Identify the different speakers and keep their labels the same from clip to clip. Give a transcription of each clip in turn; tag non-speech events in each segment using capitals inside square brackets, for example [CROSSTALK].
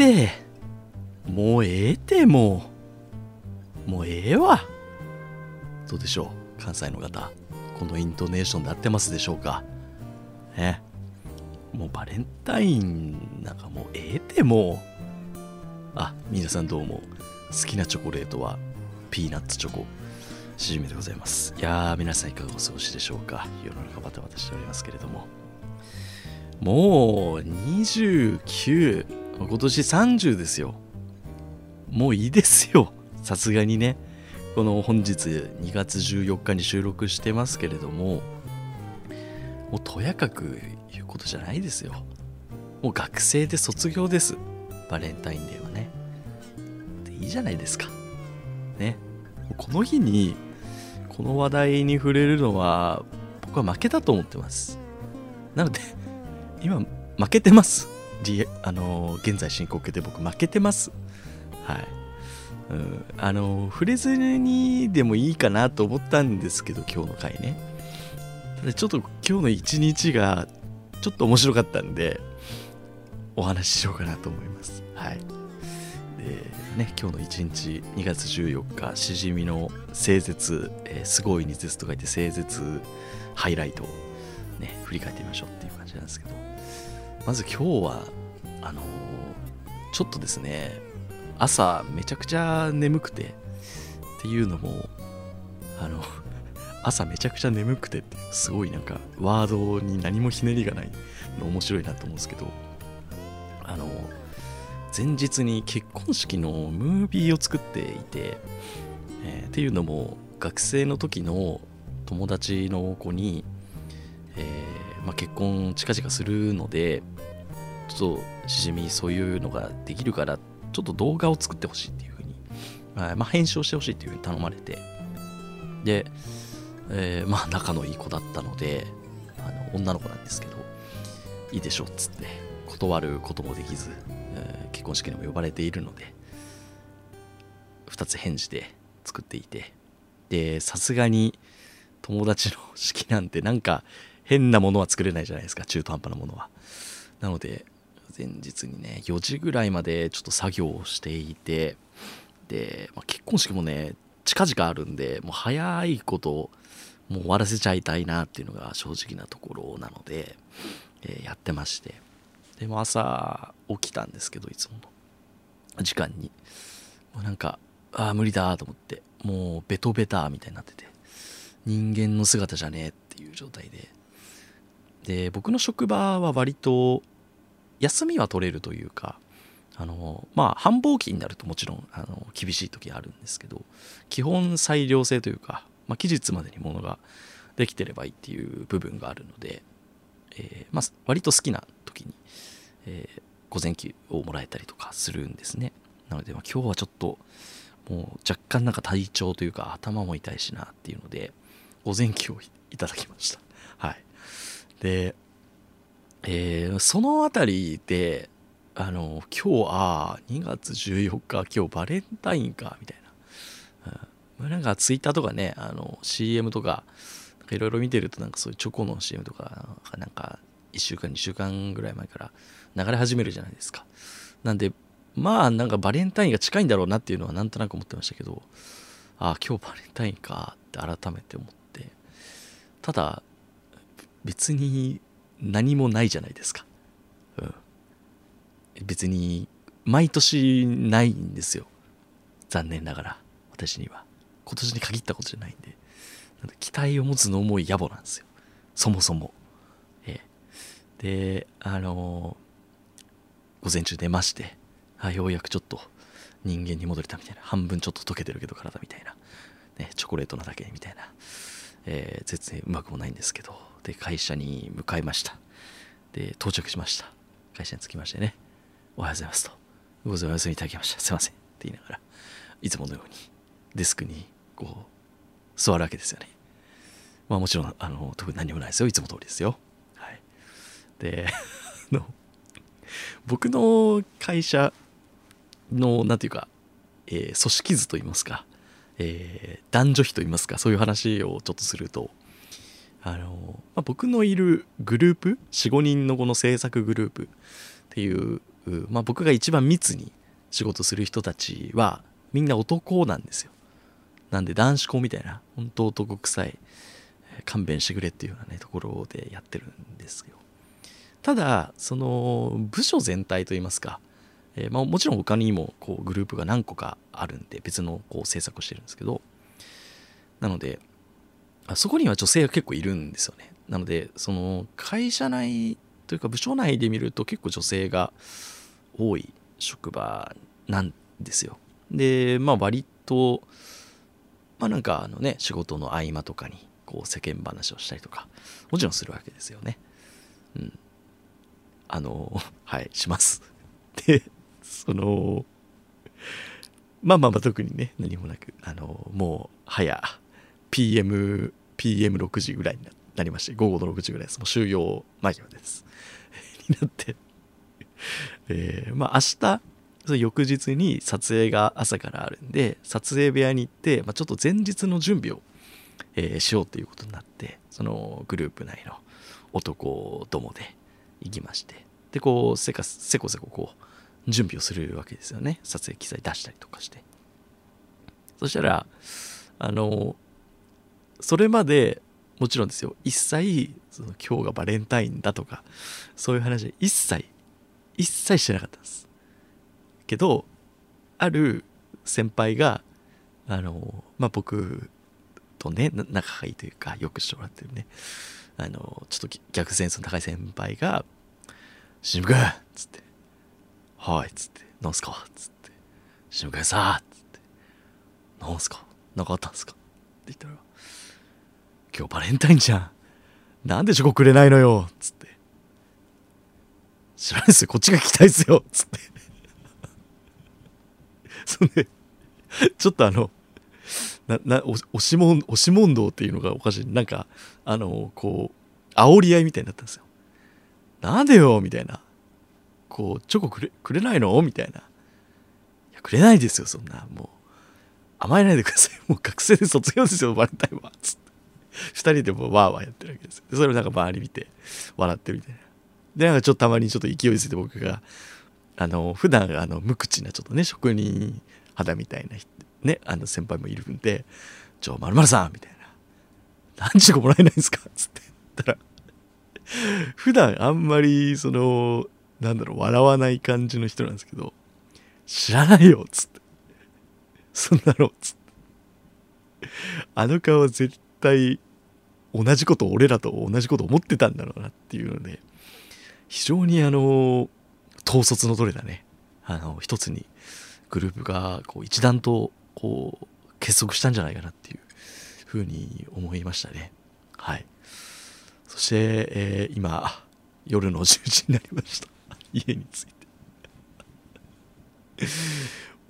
Speaker 1: もうええてもうええてもう。もうええわ。どうでしょう関西の方。このイントネーションで合ってますでしょうか。ねもうバレンタインなんかもうええてもう。あ皆さんどうも好きなチョコレートはピーナッツチョコしじみでございます。いやー皆さんいかがお過ごしでしょうか。世の中バタバタしておりますけれども。もう29今年30ですよ。もういいですよ。さすがにね。この本日2月14日に収録してますけれどももうとやかく言うことじゃないですよ。もう学生で卒業です。バレンタインデーはね。いいじゃないですか。ね。この日にこの話題に触れるのは僕は負けたと思ってます。なので今負けてます。あの現在進行形で僕負けてます。はい。うん、あの触れずにでもいいかなと思ったんですけど今日の回ね。ちょっと今日の一日がちょっと面白かったんでお話ししようかなと思います。はい。でね今日の一日2月14日しじみの整絶、えー、すごい日絶と書いて整絶ハイライトをね振り返ってみましょうっていう感じなんですけど。まず今日はあのー、ちょっとですね朝めちゃくちゃ眠くてっていうのもあの [LAUGHS] 朝めちゃくちゃ眠くてってすごいなんかワードに何もひねりがないの面白いなと思うんですけどあの前日に結婚式のムービーを作っていて、えー、っていうのも学生の時の友達の子に、え、まあ、結婚近々するのでちょっとしじみそういうのができるからちょっと動画を作ってほしいっていうふうに、まあ、編集をしてほしいっていうふうに頼まれてで、えー、まあ仲のいい子だったのであの女の子なんですけどいいでしょうっつって断ることもできず、えー、結婚式にも呼ばれているので2つ返事で作っていてでさすがに友達の式なんてなんか変なものは作れないじゃないですか中途半端なものは。なので前日にね4時ぐらいまでちょっと作業をしていてで、まあ、結婚式もね近々あるんでもう早いこともう終わらせちゃいたいなっていうのが正直なところなので、えー、やってまして。でも朝起きたんですけどいつもの。時間に。もうなんかああ無理だと思って。もうベトベターみたいになってて。人間の姿じゃねえっていう状態で。で僕の職場は割と休みは取れるというかあのまあ繁忙期になるともちろんあの厳しい時あるんですけど基本裁量制というか、まあ、期日までにものができてればいいっていう部分があるので、えー、まあ、割と好きな時に、えー、午前休をもらえたりとかするんですね。なので、まあ、今日はちょっともう若干なんか体調というか頭も痛いしなっていうので午前休をいただきました。はい。でえー、そのあたりで、あの、今日、ああ、2月14日、今日バレンタインか、みたいな。うん、なんかツイッターとかね、あの、CM とか、いろいろ見てると、なんかそういうチョコの CM とか、なんか1週間、2週間ぐらい前から流れ始めるじゃないですか。なんで、まあ、なんかバレンタインが近いんだろうなっていうのはなんとなく思ってましたけど、ああ、今日バレンタインかって改めて思って、ただ、別に何もないじゃないですか。うん。別に、毎年ないんですよ。残念ながら、私には。今年に限ったことじゃないんで。なん期待を持つのも野暮なんですよ。そもそも。えー、で、あのー、午前中出まして、あ、ようやくちょっと人間に戻れたみたいな。半分ちょっと溶けてるけど体みたいな。ね、チョコレートなだけみたいな。えー、全然うまくもないんですけど、で、会社に向かいました。で、到着しました。会社に着きましてね、おはようございますと。ございますいただきました。すいません。って言いながら、いつものようにデスクにこう、座るわけですよね。まあもちろん、あの、特に何もないですよ。いつも通りですよ。はい。で、の、僕の会社の、なんていうか、えー、組織図といいますか、えー、男女比といいますかそういう話をちょっとするとあの、まあ、僕のいるグループ45人のこの制作グループっていうまあ、僕が一番密に仕事する人たちはみんな男なんですよ。なんで男子校みたいな本当男臭い勘弁してくれっていうようなねところでやってるんですよ。ただその部署全体といいますか、えー、まあ、もちろん他にもこうグループが何個かあるんで別のこう制作をしてるんですけどなのでそこには女性が結構いるんですよね。なのでその会社内というか部署内で見ると結構女性が多い職場なんですよ。でまあ割とまあなんかあのね仕事の合間とかにこう世間話をしたりとかもちろんするわけですよね。うん。あのはいします。でそのまあまあまあ特にね何もなくあのもう早 PM PM6 時ぐらいになりまして午後の6時ぐらいです。もう終了間際です。[LAUGHS] になって。えー、まあ明日その翌日に撮影が朝からあるんで撮影部屋に行って、まあ、ちょっと前日の準備を、えー、しようということになってそのグループ内の男どもで行きましてでこうせかせこせここう準備をするわけですよね。撮影機材出したりとかして。そしたらあのそれまでもちろんですよ。一切その今日がバレンタインだとかそういう話一切一切してなかったんです。けどある先輩があのまあ僕とね仲がいいというかよくしてもらってるね。あのちょっと逆センスの高い先輩が「しむくん」「はい」っつって「なんすか?」っつって「しむくんさ」っつって「なんすかなかあったんすか?」って言ったら「今日バレンタインじゃん。なんでチョコくれないのよ」っつって「知らないですよ。こっちが聞きたいっすよ」っつって。[LAUGHS] そんでちょっとあのなな押し問押し問答っていうのがおかしい。なんかあのこう煽り合いみたいになったんですよ。なんでよみたいな。こうチョコくれくれないの？みたいな。いやくれないですよそんな。もう甘えないでください。[LAUGHS] もう学生で卒業ですよバレンタインは。つって。2人でもうワーワーやってるわけですよ。それをなんか周り見て笑ってるみたいな。でなんかちょっとたまにちょっと勢いついて僕があの普段あの無口なちょっとね職人肌みたいなねあの先輩もいるんで「ちょまるさん」みたいな「何時かもらえないんですか?」っつって言ったら [LAUGHS] 普段あんまりそのなんだろう笑わない感じの人なんですけど「知らないよ」っつって「そんなの」っつって。あの顔は絶対同じこと俺らと同じこと思ってたんだろうなっていうので非常にあの統率の取れたね。あの一つにグループがこう一段とこう結束したんじゃないかなっていうふうに思いましたね。はい。そして、えー、今夜の10時になりました。家に着いて。[LAUGHS]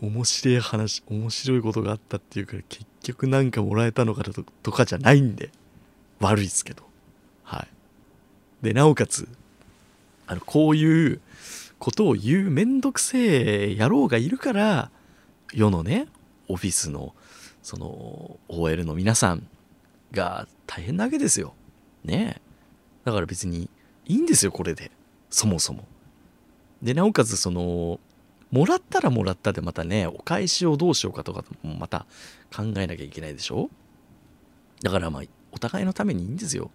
Speaker 1: 面白い話面白いことがあったっていうから結局なんかもらえたのかとかじゃないんで悪いですけど。はい。でなおかつあのこういうことを言うめんどくせえ野郎がいるから世のねオフィスのその OL の皆さんが大変なわけですよ。ねえ。だから別にいいんですよこれで。そもそも。でなおかつそのもらったらもらったでまたねお返しをどうしようかとかもまた考えなきゃいけないでしょ？だからまあお互いのためにいいんですよ。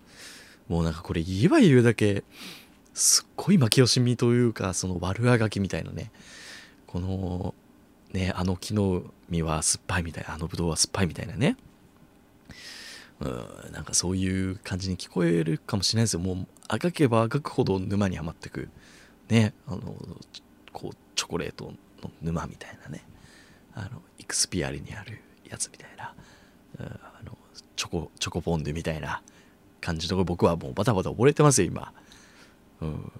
Speaker 1: もうなんかこれ言えば言うだけすっごい負け惜しみというかその悪あがきみたいなね。このねあの木の実は酸っぱいみたいなあのぶどうは酸っぱいみたいなね。うんなんかそういう感じに聞こえるかもしれないですよ。もうあがけばあがくほど沼にはまってく。ねあのこうチョコレートの沼みたいなねあのイクスピアリにあるやつみたいな、あのチョコチョコポンデみたいな感じのところ僕はもうバタバタ溺れてますよ今。うん、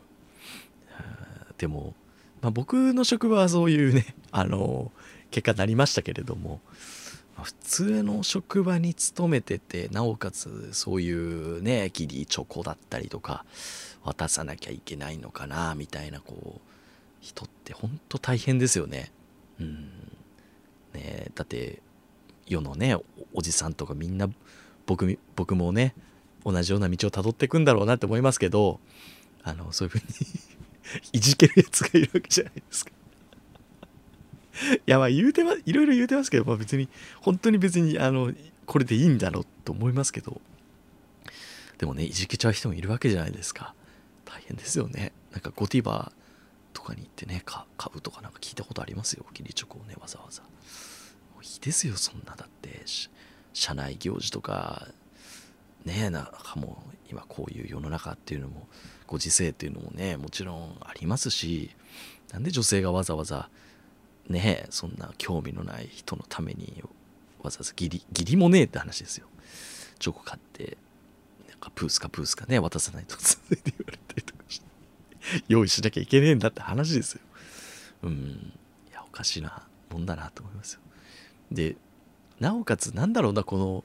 Speaker 1: でも、まあ、僕の職場はそういうねあの結果になりましたけれども、普通の職場に勤めててなおかつそういうねギリチョコだったりとか渡さなきゃいけないのかなみたいなこう人ってほんと大変ですよね。うんね、だって世のねおじさんとかみんな僕僕もね同じような道をたどっていくんだろうなって思いますけどあのそういうふうに [LAUGHS] いじけるやつがいるわけじゃないですかやまあ言うてまいろいろ言うてますけど、まあ、別に本当に別にあのこれでいいんだろうと思いますけど。でもねいじけちゃう人もいるわけじゃないですか。大変ですよね。なんかゴディバとかに行ってね買うとかなんか聞いたことありますよ。義理チョコをねわざわざ。もういいですよそんなだって。社内行事とかねえなんかもう今こういう世の中っていうのもご時世っていうのもねもちろんありますしなんで女性がわざわざねそんな興味のない人のためにわざわざ義理義理もねえって話ですよ。チョコ買ってなんかプースかプースかね渡さないと続いて言われたりとかして。[LAUGHS] 用意しなきゃいけねえんだって話ですよ。うん。いやおかしいなもんだなと思いますよ。でなおかつなんだろうなこの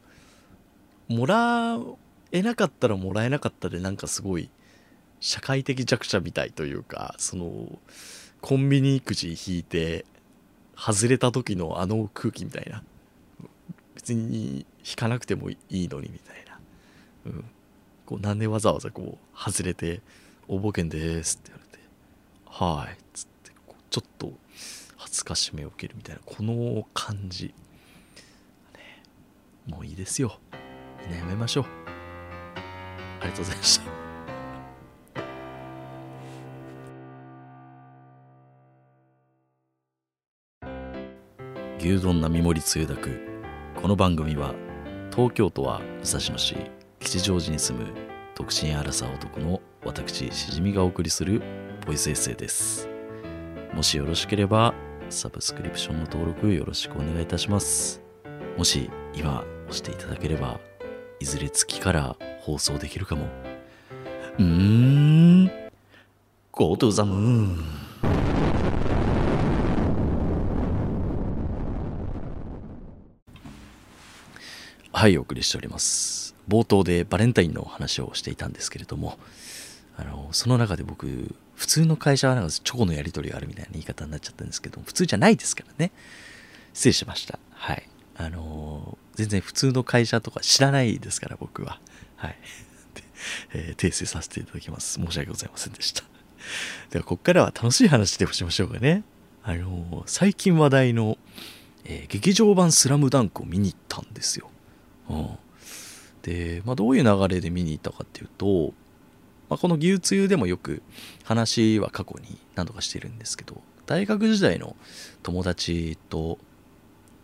Speaker 1: もらえなかったらもらえなかったでなんかすごい社会的弱者みたいというかそのコンビニくじ引いて外れた時のあの空気みたいな。別に引かなくてもいいのにみたいな、うん、こうなんでわざわざこう外れて「応募券です」って言われて「はい」っつってちょっと恥ずかしめを受けるみたいな。この感じ、ね、もういいですよ。みんなやめましょう。ありがとうございました。牛丼並盛りつゆだく。この番組は東京都は武蔵野市吉祥寺に住む独身アラサー男の私しじみがお送りするボイスエッセイです。もしよろしければサブスクリプションの登録よろしくお願いいたします。もし今押していただければいずれ月から放送できるかも。うーん。Go to the moon はいお送りしております。冒頭でバレンタインの話をしていたんですけれどもあのその中で僕普通の会社はなんかチョコのやり取りがあるみたいな言い方になっちゃったんですけど普通じゃないですからね。失礼しました。はい。あの全然普通の会社とか知らないですから僕は。はい。[LAUGHS] えー、訂正させていただきます。申し訳ございませんでした。ではここからは楽しい話でしましょうかね。あの最近話題の、えー、劇場版スラムダンクを見に行ったんですよ、うん、で、まあ、どういう流れで見に行ったかっていうと、まあ、この牛つゆでもよく話は過去に何度かしてるんですけど大学時代の友達と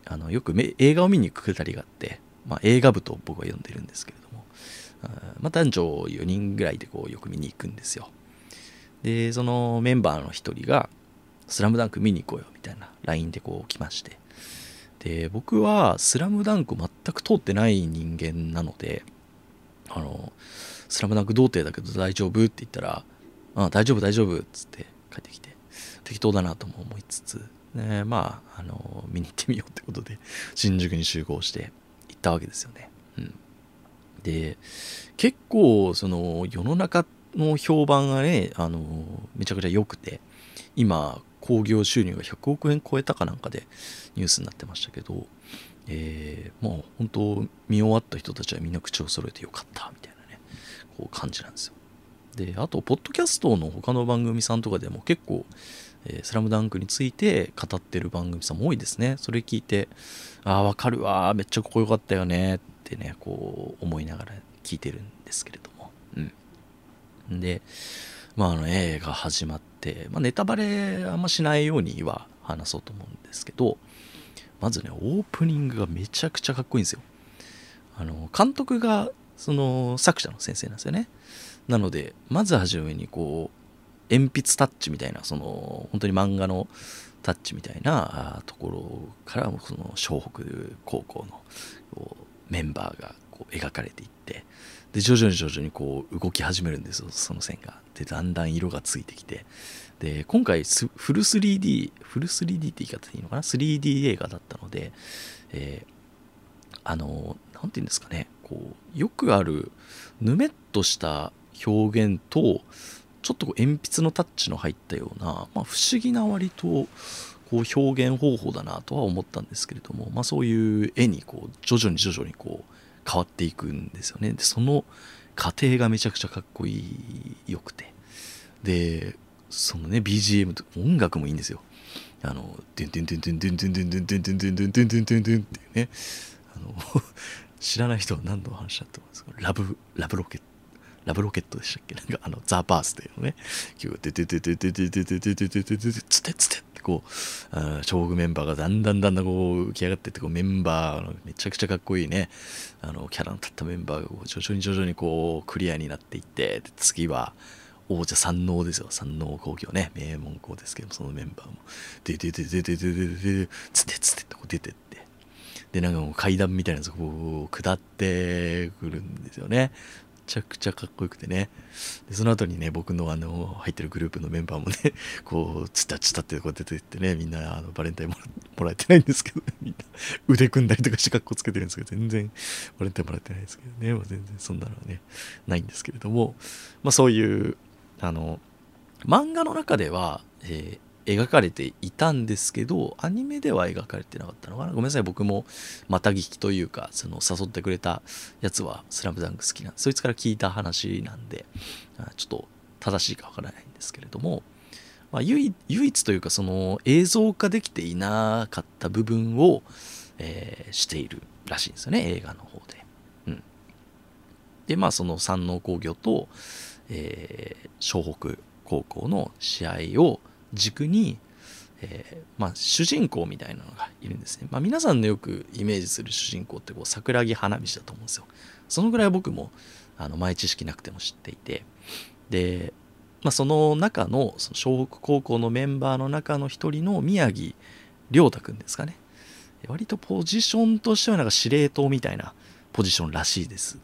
Speaker 1: あのよく映画を見に行くくだりがあって、まあ、映画部と僕は呼んでるんですけれども、まあ、男女4人ぐらいでこうよく見に行くんですよ。でそのメンバーの一人が「スラムダンク見に行こうよ」みたいな LINE でこう来ましてで僕は「スラムダンク全く通ってない人間なので「あのスラムダンク童貞だけど大丈夫?」って言ったら「あ大丈夫大丈夫」っつって帰ってきて適当だなとも思いつつね、まあ、あの、見に行ってみようってことで、新宿に集合して行ったわけですよね。うん。で、結構、その、世の中の評判がね、あの、めちゃくちゃ良くて、今、興行収入が100億円超えたかなんかでニュースになってましたけど、えー、もう本当見終わった人たちはみんな口を揃えてよかったみたいなねこう感じなんですよであとポッドキャストの他の番組さんとかでも結構えー、スラムダンクについて語ってる番組さんも多いですね。それ聞いて、ああ、わかるわ、めっちゃここ良かったよねってね、こう思いながら聞いてるんですけれども。うん。で、まあ、あの映画始まって、まあ、ネタバレあんましないようには話そうと思うんですけど、まずね、オープニングがめちゃくちゃかっこいいんですよ。あの、監督が、その、作者の先生なんですよね。なので、まずはじめにこう、鉛筆タッチみたいなその本当に漫画のタッチみたいなところからもその湘北高校のメンバーがこう描かれていってで徐々に徐々にこう動き始めるんですよ。その線が。でだんだん色がついてきて。で今回フル 3D フル 3D って言い方でいいのかな？3D 映画だったので、えー、あの何て言うんですかね。こうよくあるぬめっとした表現とちょっとこう鉛筆のタッチの入ったような、まあ、不思議な割とこう表現方法だなとは思ったんですけれども、まあ、そういう絵にこう徐々に徐々にこう変わっていくんですよね。でその過程がめちゃくちゃかっこいいよくて。でそのね BGM と音楽もいいんですよ。あの「デンデンデンデンデンデンデンデンデンデンデンデンデンデンデンデン」っていうねあの知らない人は何の話だと思うんですかラブラブロケットラブロケットでしたっけなんかあのザ・バースデーのね曲が「デデデデデデデデデデデデデデつてつて」ってこう将軍メンバーがだんだんだんだんこう浮き上がっていってこうメンバーのめちゃくちゃかっこいいねあのキャラの立ったメンバーがこう徐々に徐々にこうクリアになっていって次は王者山王ですよ。山王工業ね。名門校ですけどそのメンバーも「デデデデデデデデデつてつて」ってこう出てってでなんかもう階段みたいなやつがこう下ってくるんですよねちゃくちゃかっこよくてね。でその後にね僕のあの入ってるグループのメンバーもね [LAUGHS] こうツタツタってこう出てってねみんなあのバレンタインもらえてないんですけど、[LAUGHS] みんな腕組んだりとかして格好つけてるんですけど全然バレンタインもらえてないですけどね、まあ、全然そんなのはねないんですけれども。まあそういうあの漫画の中では、えー、描かれていたんですけどアニメでは描かれてなかったのかな？ごめんなさい僕もまた聞きというかその誘ってくれたやつは「スラムダンク好きなんでそいつから聞いた話なんでちょっと正しいかわからないんですけれども、まあ、唯一というかその映像化できていなかった部分を、えー、しているらしいんですよね映画の方で。うん、でまあその山王工業と、えー、湘北高校の試合を軸に、えー、まあ、主人公みたいなのがいるんですね。まあ、皆さんのよくイメージする主人公ってこう桜木花道だと思うんですよ。そのぐらい僕もあの前知識なくても知っていてで、まあ、その中のその湘北高校のメンバーの中の一人の宮城亮太くんですかね割とポジションとしてはなんか司令塔みたいなポジションらしいです。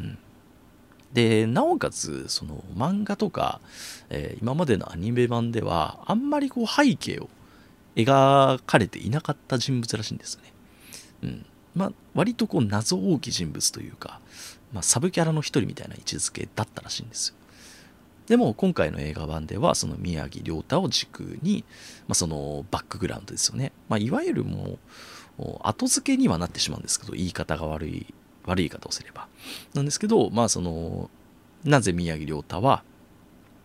Speaker 1: うん、でなおかつその漫画とか、えー、今までのアニメ版ではあんまりこう背景を描かれていなかった人物らしいんですよね。うんまあ、割とこう謎多き人物というか、まあ、サブキャラの一人みたいな位置づけだったらしいんですよ。でも今回の映画版ではその宮城亮太を軸に、まあ、そのバックグラウンドですよね。まあ、いわゆるもう後付けにはなってしまうんですけど言い方が悪い悪い言い方をすれば。なんですけど、まあその、なぜ宮城亮太は、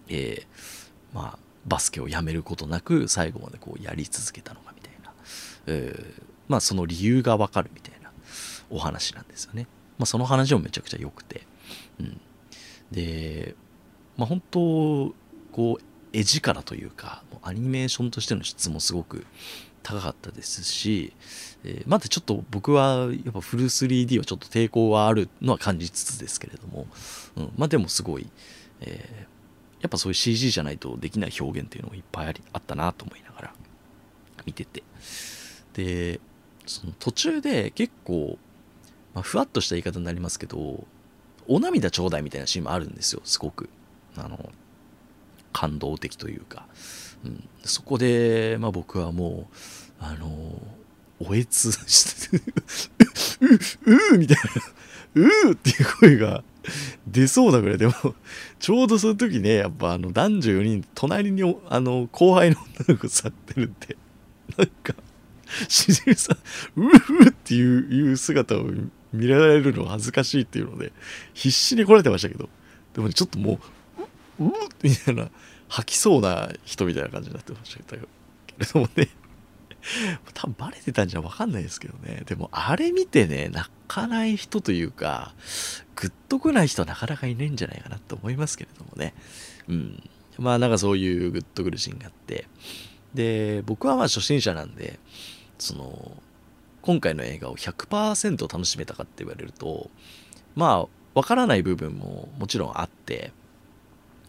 Speaker 1: えー、まあ、バスケをやめることなく最後までこうやり続けたのかみたいな、えー、まあその理由がわかるみたいなお話なんですよね。まあその話もめちゃくちゃ良くて。うん、で、まあ本当、こう、絵力というか、アニメーションとしての質もすごく高かったですし、えー、まだちょっと僕はやっぱフル 3D はちょっと抵抗はあるのは感じつつですけれども、うん、まあでもすごい、えー、やっぱそういう CG じゃないとできない表現っていうのもいっぱいありあったなと思いながら見てて。でその途中で結構、まあ、ふわっとした言い方になりますけどお涙ちょうだいみたいなシーンもあるんですよすごく。あの感動的というか、ん、そこで、まあ、僕はもうあのおえつ [LAUGHS] してうううみたいなううっていう声が出そうなぐらいでもちょうどその時ねやっぱあの男女4人隣にあの後輩の女の子座ってるんでなんかしじみさんううっていう姿を見られるの恥ずかしいっていうので必死に来られてましたけどでも、ね、ちょっともうううみたいな吐きそうな人みたいな感じになってましたけれどもね [LAUGHS] 多分バレてたんじゃ分かんないですけどね。でもあれ見てね、泣かない人というか、グッとこない人はなかなかいないんじゃないかなと思いますけれどもね。うん。まあなんかそういうグッとくるシーンがあって。で、僕はまあ初心者なんで、その、今回の映画を100%楽しめたかって言われると、まあ、わからない部分ももちろんあって、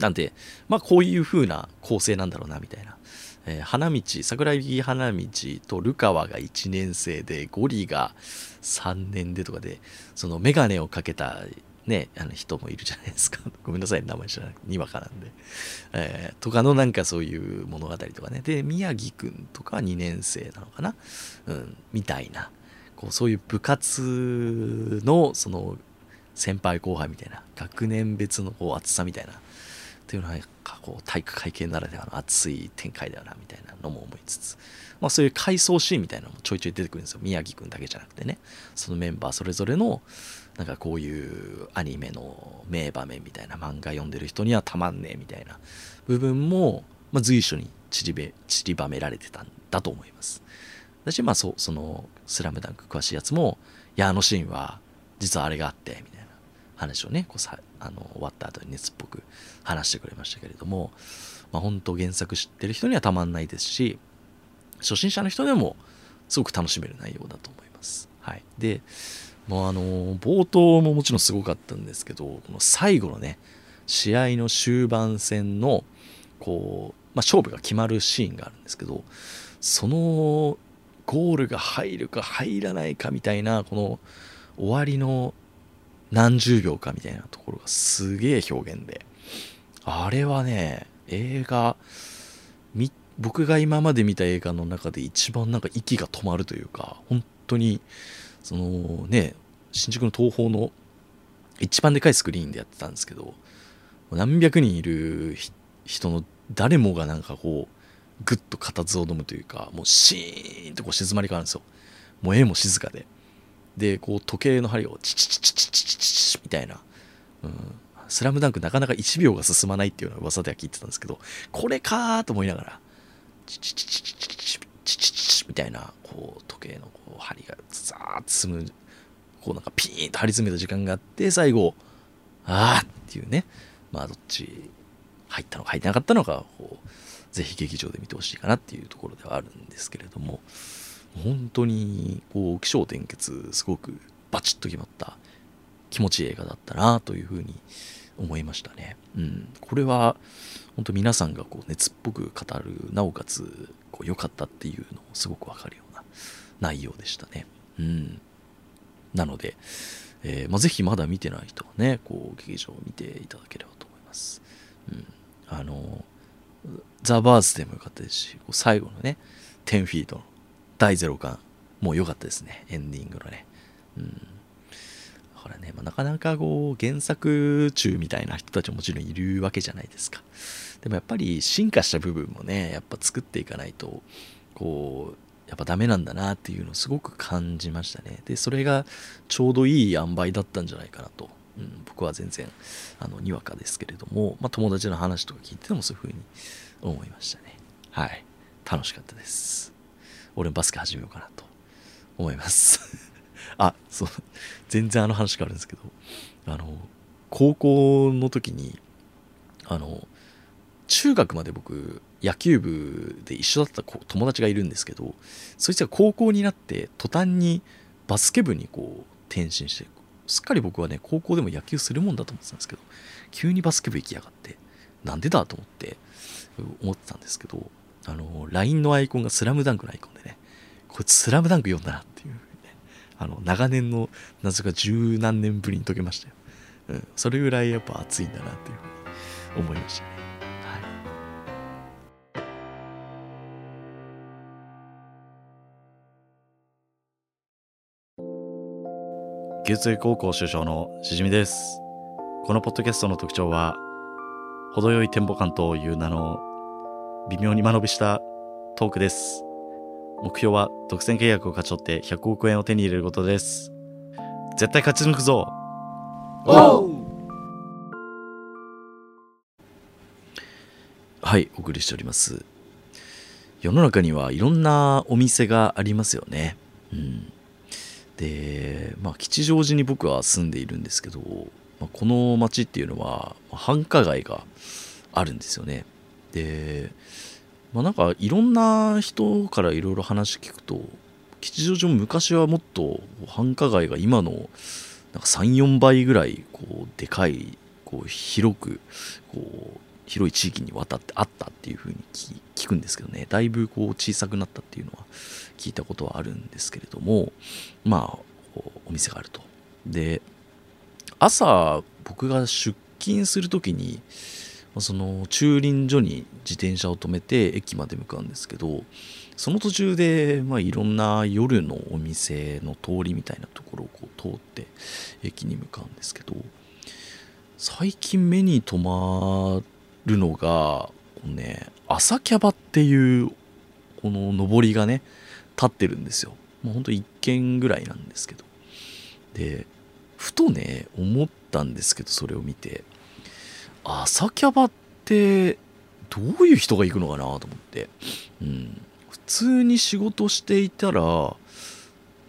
Speaker 1: なんで、まあこういう風な構成なんだろうな、みたいな。えー、花道桜木花道とルカワが1年生でゴリが3年でとかでその眼鏡をかけたね、あの人もいるじゃないですか。[LAUGHS] ごめんなさい、名前知らない。にわかなんで。えー、とかのなんかそういう物語とかね。で、宮城くんとか2年生なのかな。うん、みたいな。こう、そういう部活の、その、先輩後輩みたいな、学年別のこう厚さみたいなっていうのはこう体育会系ならではの熱い展開だよなみたいなのも思いつつ、まあ、そういう回想シーンみたいなのもちょいちょい出てくるんですよ。宮城くんだけじゃなくてね。そのメンバーそれぞれのなんかこういうアニメの名場面みたいな漫画読んでる人にはたまんねえみたいな部分もまあ、随所に散り散りばめられてたんだと思います。私まあそその「スラムダンク詳しいやつもいやあのシーンは実はあれがあってみたいな。話をねこうさあの終わった後に熱っぽく話してくれましたけれども、まあ、本当原作知ってる人にはたまんないですし初心者の人でもすごく楽しめる内容だと思います。はい、でもうあの冒頭ももちろんすごかったんですけどこの最後のね試合の終盤戦のこう、まあ、勝負が決まるシーンがあるんですけどそのゴールが入るか入らないかみたいなこの終わりの何十秒かみたいなところがすげえ表現で。あれはね映画僕が今まで見た映画の中で一番なんか息が止まるというか本当にそのね新宿の東宝の一番でかいスクリーンでやってたんですけど何百人いる人の誰もがなんかこうぐっと固唾を飲むというかもうシーンとこう静まり変わるんですよ。もう絵も静かで。でこう時計の針をチチチチチチチチみたいな、うん、スラムダンクなかなか1秒が進まないっていうような噂では聞いてたんですけどこれかーと思いながらチチチチチチチチチチチみたいなこう時計のこう針がザーッと進むこうなんかピーンと張り詰めた時間があって最後ああっていうねまあどっち入ったのか入ってなかったのかこうぜひ劇場で見てほしいかなっていうところではあるんですけれども本当にこう起承転結すごくバチッと決まった気持ちいい映画だったなというふうに思いましたね。うん、これは本当皆さんがこう熱っぽく語るなおかつこう良かったっていうのもすごくわかるような内容でしたね。うん、なので、えーまあ、ぜひまだ見てない人はねこう劇場を見ていただければと思います。うん、あのザ・バーズでも良かったですし最後のね10フィートの第0巻もう良かったですねエンディングのね。うんだからね、まあ、なかなかこう原作中みたいな人たちももちろんいるわけじゃないですか。でもやっぱり進化した部分もね、やっぱ作っていかないと、こう、やっぱダメなんだなっていうのをすごく感じましたね。で、それがちょうどいい塩梅だったんじゃないかなと。うん、僕は全然、あの、にわかですけれども、まあ、友達の話とか聞いてもそういうふうに思いましたね。はい。楽しかったです。俺バスケ始めようかなと思います。[LAUGHS] あ、そう、全然あの話があるんですけど、あの、高校の時に、あの、中学まで僕、野球部で一緒だった友達がいるんですけど、そいつが高校になって途端にバスケ部にこう転身して、すっかり僕はね、高校でも野球するもんだと思ってたんですけど、急にバスケ部行きやがって、なんでだと思って、思ってたんですけど、あの、LINE のアイコンがスラムダンクのアイコンでね、こいつスラムダンク読んだなっていうあの長年の謎が十何年ぶりに解けましたよ、うん、それぐらいやっぱ熱いんだなっていうふうに思いましたね。
Speaker 2: 牛津高校首相のしじみです。このポッドキャストの特徴は、程よいテンポ感という名の微妙に間延びしたトークです。目標は独占契約を勝ち取って100億円を手に入れることです。絶対勝ち抜くぞ
Speaker 1: はい、お送りしております。世の中にはいろんなお店がありますよね。うん。で、まあ、吉祥寺に僕は住んでいるんですけど、まあ、この町っていうのは繁華街があるんですよね。で、まあ、なんかいろんな人からいろいろ話聞くと吉祥寺も昔はもっと繁華街が今のなんか34倍ぐらいこうでかいこう広くこう広い地域にわたってあったっていうふうに聞くんですけどね。だいぶこう小さくなったっていうのは聞いたことはあるんですけれどもまあお店があると。で朝僕が出勤する時にその駐輪所に自転車を止めて駅まで向かうんですけどその途中で、まあ、いろんな夜のお店の通りみたいなところをこう通って駅に向かうんですけど最近目に留まるのがね朝キャバっていうこの上りがね立ってるんですよ。もうほんと1軒ぐらいなんですけど。でふとね思ったんですけどそれを見て。朝キャバってどういう人が行くのかなと思って、うん、普通に仕事していたら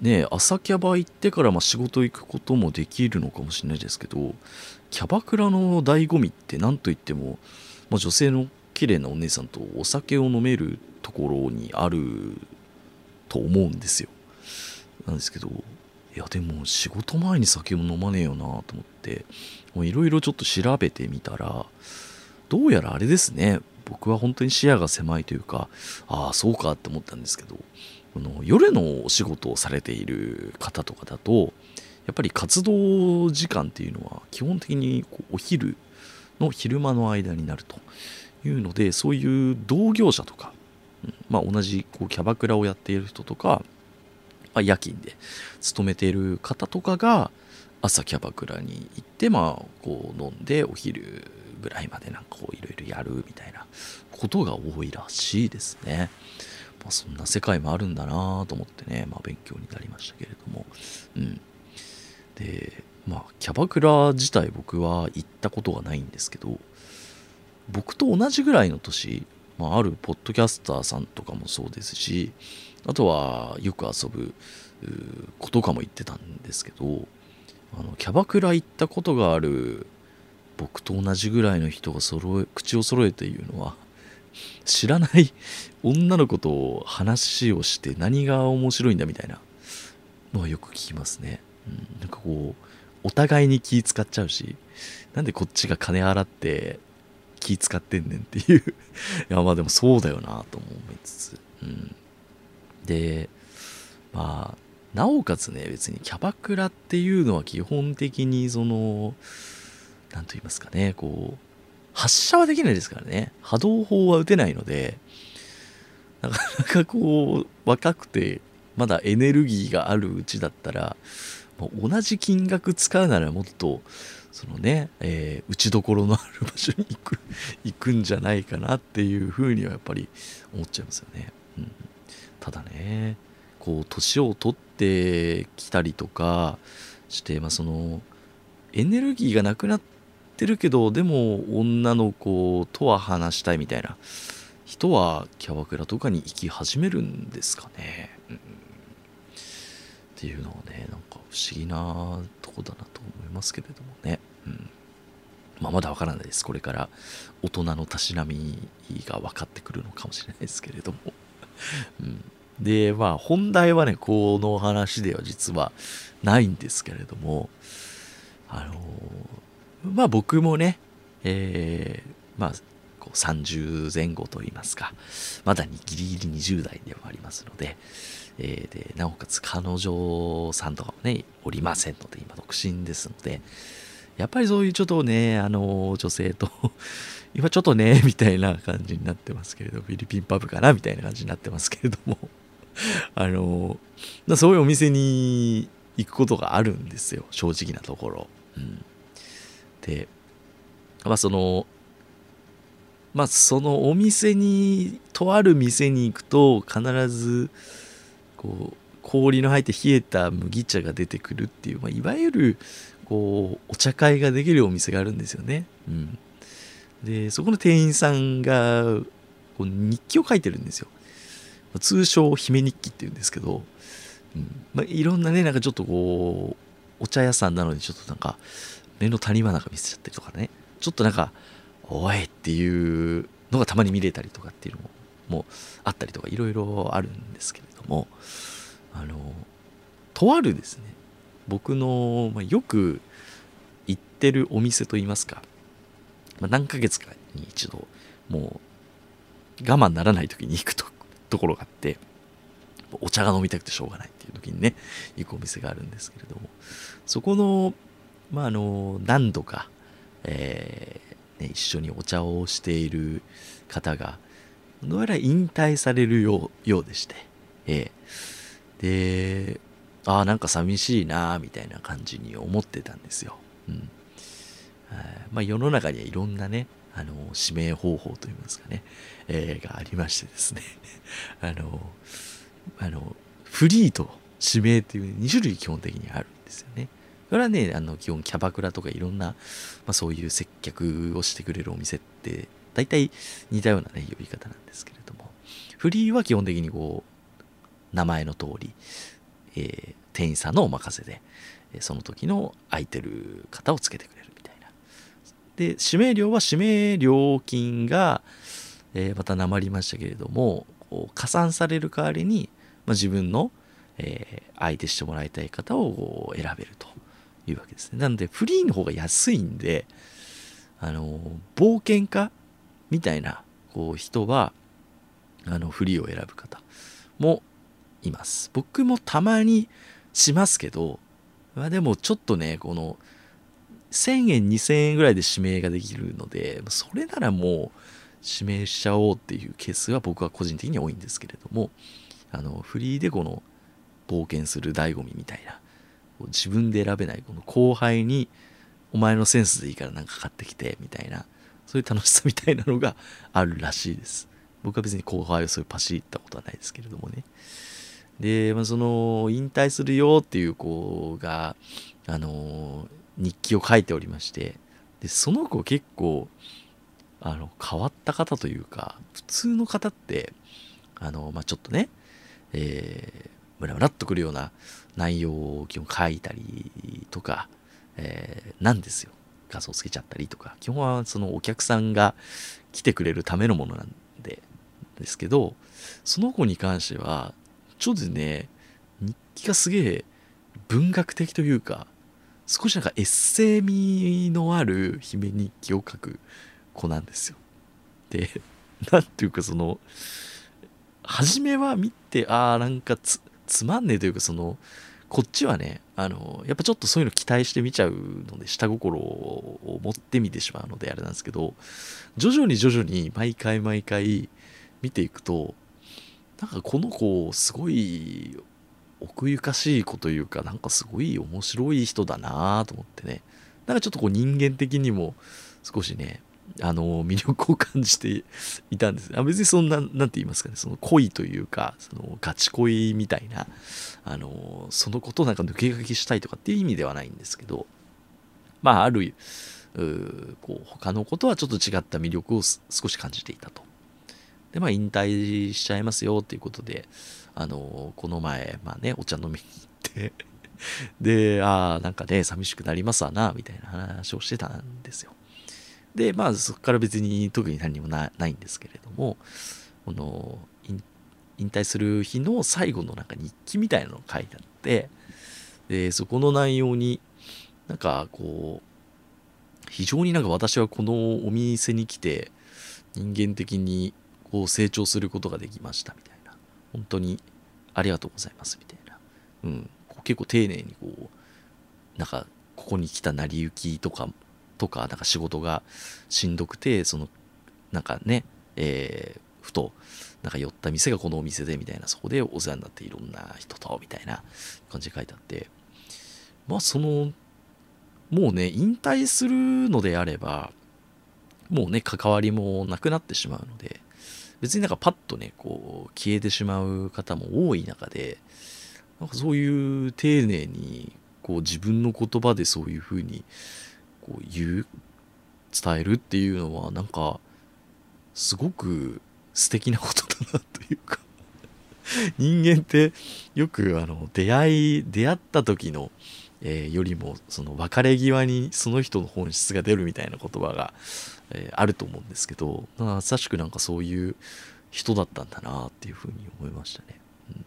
Speaker 1: ね朝キャバ行ってからま仕事行くこともできるのかもしれないですけどキャバクラの醍醐味って何といっても、まあ、女性の綺麗なお姉さんとお酒を飲めるところにあると思うんですよ。なんですけどいやでも仕事前に酒も飲まねえよなと思っていろいろちょっと調べてみたらどうやらあれですね。僕は本当に視野が狭いというかああそうかって思ったんですけどこの夜のお仕事をされている方とかだとやっぱり活動時間っていうのは基本的にこうお昼の昼間の間になると。いうのでそういう同業者とか、まあ、同じこうキャバクラをやっている人とか、まあ、夜勤で勤めている方とかが朝キャバクラに行ってまあこう飲んでお昼ぐらいまでなんかこういろいろやるみたいなことが多いらしいですね。まあ、そんな世界もあるんだなと思ってね、まあ、勉強になりましたけれども、うん、でまあキャバクラ自体僕は行ったことがないんですけど僕と同じぐらいの年、まあ、あるポッドキャスターさんとかもそうですしあとはよく遊ぶう子とかも言ってたんですけどあのキャバクラ行ったことがある僕と同じぐらいの人が揃え口を揃えて言うのは知らない女の子と話をして何が面白いんだみたいなのはよく聞きますね。うん、なんかこうお互いに気使っちゃうしなんでこっちが金払って気使ってんねんっていういやまあでもそうだよなと思いつつ、うん、でまあなおかつね別にキャバクラっていうのは基本的にその何と言いますかねこう発射はできないですからね波動砲は打てないのでなかなかこう若くてまだエネルギーがあるうちだったらもう同じ金額使うならもっとそのね、えー打ちどころのある場所に行く行くんじゃないかなっていうふうにはやっぱり思っちゃいますよね。うん、ただねこう年を取ってきたりとかして、まあ、そのエネルギーがなくなってるけどでも女の子とは話したいみたいな人はキャバクラとかに行き始めるんですかね。うんっていうのはねなんか不思議なとこだなと思いますけれどもね。うんまあ、まだわからないです。これから大人のたしなみが分かってくるのかもしれないですけれども。[LAUGHS] うん、で、まあ本題はね、この話では実はないんですけれども、あのーまあ僕もね、えーまあこう30前後といいますか、まだにギリギリ20代ではありますので、えーでなおかつ彼女さんとかもね、おりませんので、今独身ですので、やっぱりそういうちょっとね、あの女性と今ちょっとね、みたいな感じになってますけれど、フィリピンパブかなみたいな感じになってますけれども、[LAUGHS] あのそういうお店に行くことがあるんですよ、正直なところ。うん、で、まあその、まあそのお店に、とある店に行くと必ず、こう、氷の入って冷えた麦茶が出てくるっていう、まあ、いわゆるこうお茶会ができるお店があるんですよね。うん、でそこの店員さんがこう日記を書いてるんですよ。通称姫日記っていうんですけど、うん。まあ、いろんなねなんかちょっとこうお茶屋さんなのでちょっとなんか目の谷間なんか見せちゃったりとかね。ちょっとなんか「おい!」っていうのがたまに見れたりとかっていうのももあったりとかいろいろあるんですけれども。あのとあるですね。僕の、まあ、よく行ってるお店といいますか、まあ、何ヶ月かに一度もう我慢ならない時に行くとところがあってお茶が飲みたくてしょうがないっていう時にね行くお店があるんですけれどもそこの,、まあ、あの何度か、えーね、一緒にお茶をしている方がどうやら引退されるようようでして、えーでああなんか寂しいなみたいな感じに思ってたんですよ。うんまあ、世の中にはいろんなねあの指名方法といいますかね、えーがありましてですね。[LAUGHS] あのあのフリーと指名っていう2種類基本的にあるんですよね。これはねあの基本キャバクラとかいろんな、まあ、そういう接客をしてくれるお店って大体似たようなね呼び方なんですけれども。フリーは基本的にこう名前の通り、えー、店員さんのお任せでその時の空いてる方をつけてくれるみたいな。で指名料は指名料金が、えー、またなまりましたけれども加算される代わりに、まあ、自分の、えー、相手してもらいたい方を選べるというわけですね。なのでフリーの方が安いんであの冒険家みたいなこう人はあのフリーを選ぶ方もいます。僕もたまにしますけど、まあ、でもちょっとねこの1000円2000円ぐらいで指名ができるのでそれならもう指名しちゃおうっていうケースが僕は個人的に多いんですけれどもあのフリーでこの冒険する醍醐味みたいな自分で選べないこの後輩にお前のセンスでいいからなんか買ってきてみたいなそういう楽しさみたいなのがあるらしいです。僕は別に後輩をそういうパシったことはないですけれどもね。で、まあ、その引退するよっていう子があの日記を書いておりましてでその子結構あの変わった方というか普通の方ってあの、まあ、ちょっとね、えー、ムラムラっとくるような内容を基本書いたりとか、えー、なんですよ。画像つけちゃったりとか。基本はそのお客さんが来てくれるためのものなんでですけどその子に関してはちょっとね日記がすげえ文学的というか少しなんかエッセイ味のある姫日記を書く子なんですよ。で [LAUGHS] 何ていうかその初めは見てああなんかつつまんねえというかそのこっちはねあのやっぱちょっとそういうの期待して見ちゃうので下心を持って見てしまうのであれなんですけど徐々に徐々に毎回毎回見ていくとなんかこの子すごい奥ゆかしい子というかなんかすごい面白い人だなと思ってねなんかちょっとこう人間的にも少しねあの魅力を感じていたんです。あ別にそんな何て言いますかねその恋というかそのガチ恋みたいなあのそのことなんか抜け書きしたいとかっていう意味ではないんですけどまああるこう他のことはちょっと違った魅力を少し感じていたと。でまあ引退しちゃいますよっていうことであのこの前まあねお茶飲みに行って [LAUGHS] でああなんかね寂しくなりますわなみたいな話をしてたんですよ。で、まあ、そこから別に特に何もないんですけれども、この、引退する日の最後のなんか日記みたいなのが書いてあって、で、そこの内容に、なんかこう、非常になんか私はこのお店に来て、人間的にこう成長することができましたみたいな。本当にありがとうございますみたいな。うん。結構丁寧にこう、なんか、ここに来た成り行きとかとか、なんか仕事がしんどくて、その、なんかね、えー、ふと、なんか寄った店がこのお店でみたいな、そこでお世話になっていろんな人と、みたいな感じで書いてあって、まあその、もうね、引退するのであれば、もうね、関わりもなくなってしまうので、別になんかパッとね、こう、消えてしまう方も多い中で、なんかそういう丁寧に、こう自分の言葉でそういうふうにこう言う伝えるっていうのはなんかすごく素敵なことだなというか [LAUGHS] 人間ってよくあの出会い出会った時の、えー、よりもその別れ際にその人の本質が出るみたいな言葉が、えー、あると思うんですけどまさしくなんかそういう人だったんだなっていうふうに思いましたね。うん、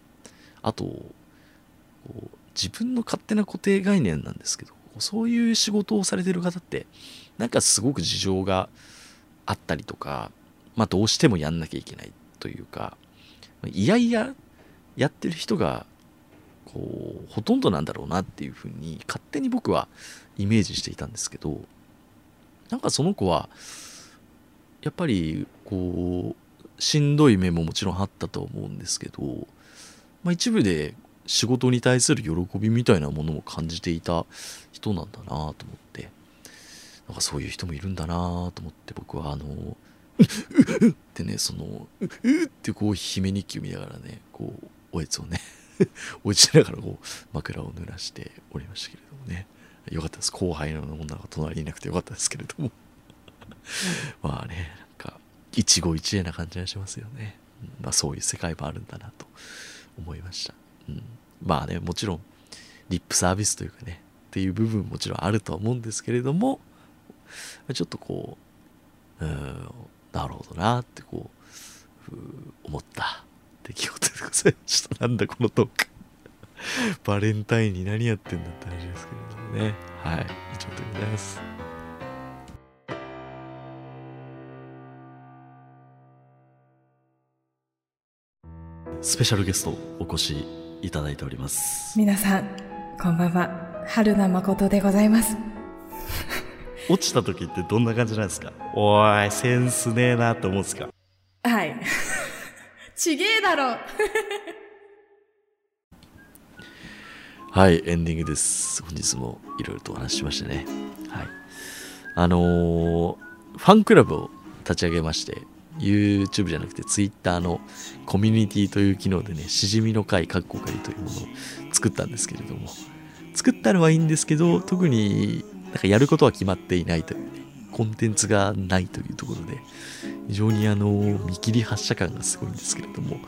Speaker 1: あと自分の勝手な固定概念なんですけどそういう仕事をされてる方ってなんかすごく事情があったりとか、まあ、どうしてもやんなきゃいけないというかいやいややってる人がこうほとんどなんだろうなっていうふうに勝手に僕はイメージしていたんですけどなんかその子はやっぱりこうしんどい面ももちろんあったと思うんですけど、まあ、一部で仕事に対する喜びみたいなものも感じていた人なんだなと思って。なんかそういう人もいるんだなと思って僕はあのうってねそのうっってこう姫日記を見ながらねこうおえつをね落ちながらこう枕を濡らしておりましたけれどもね。よかったです。後輩の女が隣にいなくてよかったですけれども。まあねなんか一期一会な感じがしますよね、うんまあ、そういう世界もあるんだなと思いました、うん、まあねもちろんリップサービスというかねっていう部分もちろんあるとは思うんですけれどもちょっとこううんなるほどなってこう思った出来事でございました。[LAUGHS] なんだこのトーク。バレンタインに何やってんだって話ですけれどもね。はい以上でございます。スペシャルゲストお越しいただいております。
Speaker 3: 皆さんこんばんは。春名誠でございます。
Speaker 1: 落ちた時ってどんな感じなんですか？おいセンスねえなって思うんですか？
Speaker 3: はい。[LAUGHS] ちげえだろ。
Speaker 1: はいエンディングです。本日もいろいろとお話ししましたね。はい。あのー、ファンクラブを立ち上げまして YouTube じゃなくて Twitter のコミュニティという機能でね、しじみの会カッコ仮というものを作ったんですけれども、作ったのはいいんですけど、特になんかやることは決まっていないというね、コンテンツがないというところで、非常にあの、見切り発車感がすごいんですけれども、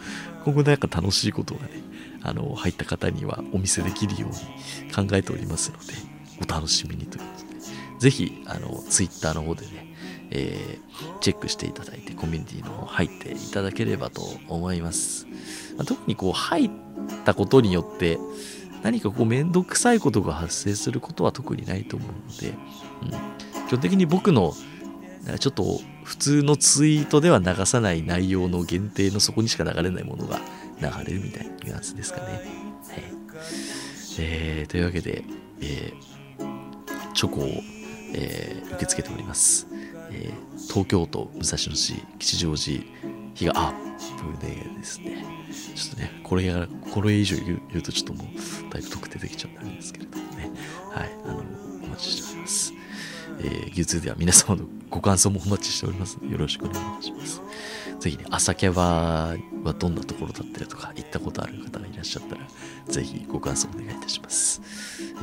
Speaker 1: 今後なんか楽しいことがね、あの、入った方にはお見せできるように考えておりますので、お楽しみにということで、ぜひ、あの、Twitter の方でね、えー、チェックしていただいてコミュニティの方入っていただければと思います、まあ、特にこう入ったことによって何かこうめんどくさいことが発生することは特にないと思うので、うん、基本的に僕のちょっと普通のツイートでは流さない内容の限定のそこにしか流れないものが流れるみたいなニュアンスですかね。はいえー、というわけで、えー、チョコを、えー、受け付けております。えー、東京都武蔵野市吉祥寺日がアップでですね、ちょっとね、これが、これ以上言う言うとちょっともう、だいぶ特定できちゃうんですけれどもね、はい、あの、お待ちしております。えー、牛通では皆様のご感想もお待ちしておりますので、よろしくお願いします。ぜひね、朝キャバはどんなところだったりとか、行ったことある方がいらっしゃったら、ぜひご感想お願いいたします。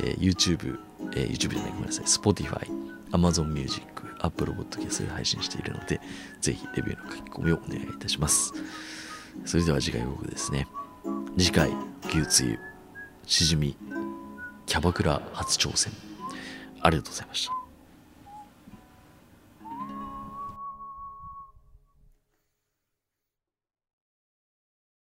Speaker 1: えー、YouTube、えー、YouTube じゃない、ごめんなさい、Spotify、Amazon Music、Apple Podcast で配信しているので、ぜひレビューの書き込みをお願いいたします。それでは次回予告ですね。次回、牛つゆ、しじみ、キャバクラ初挑戦。ありがとうございました。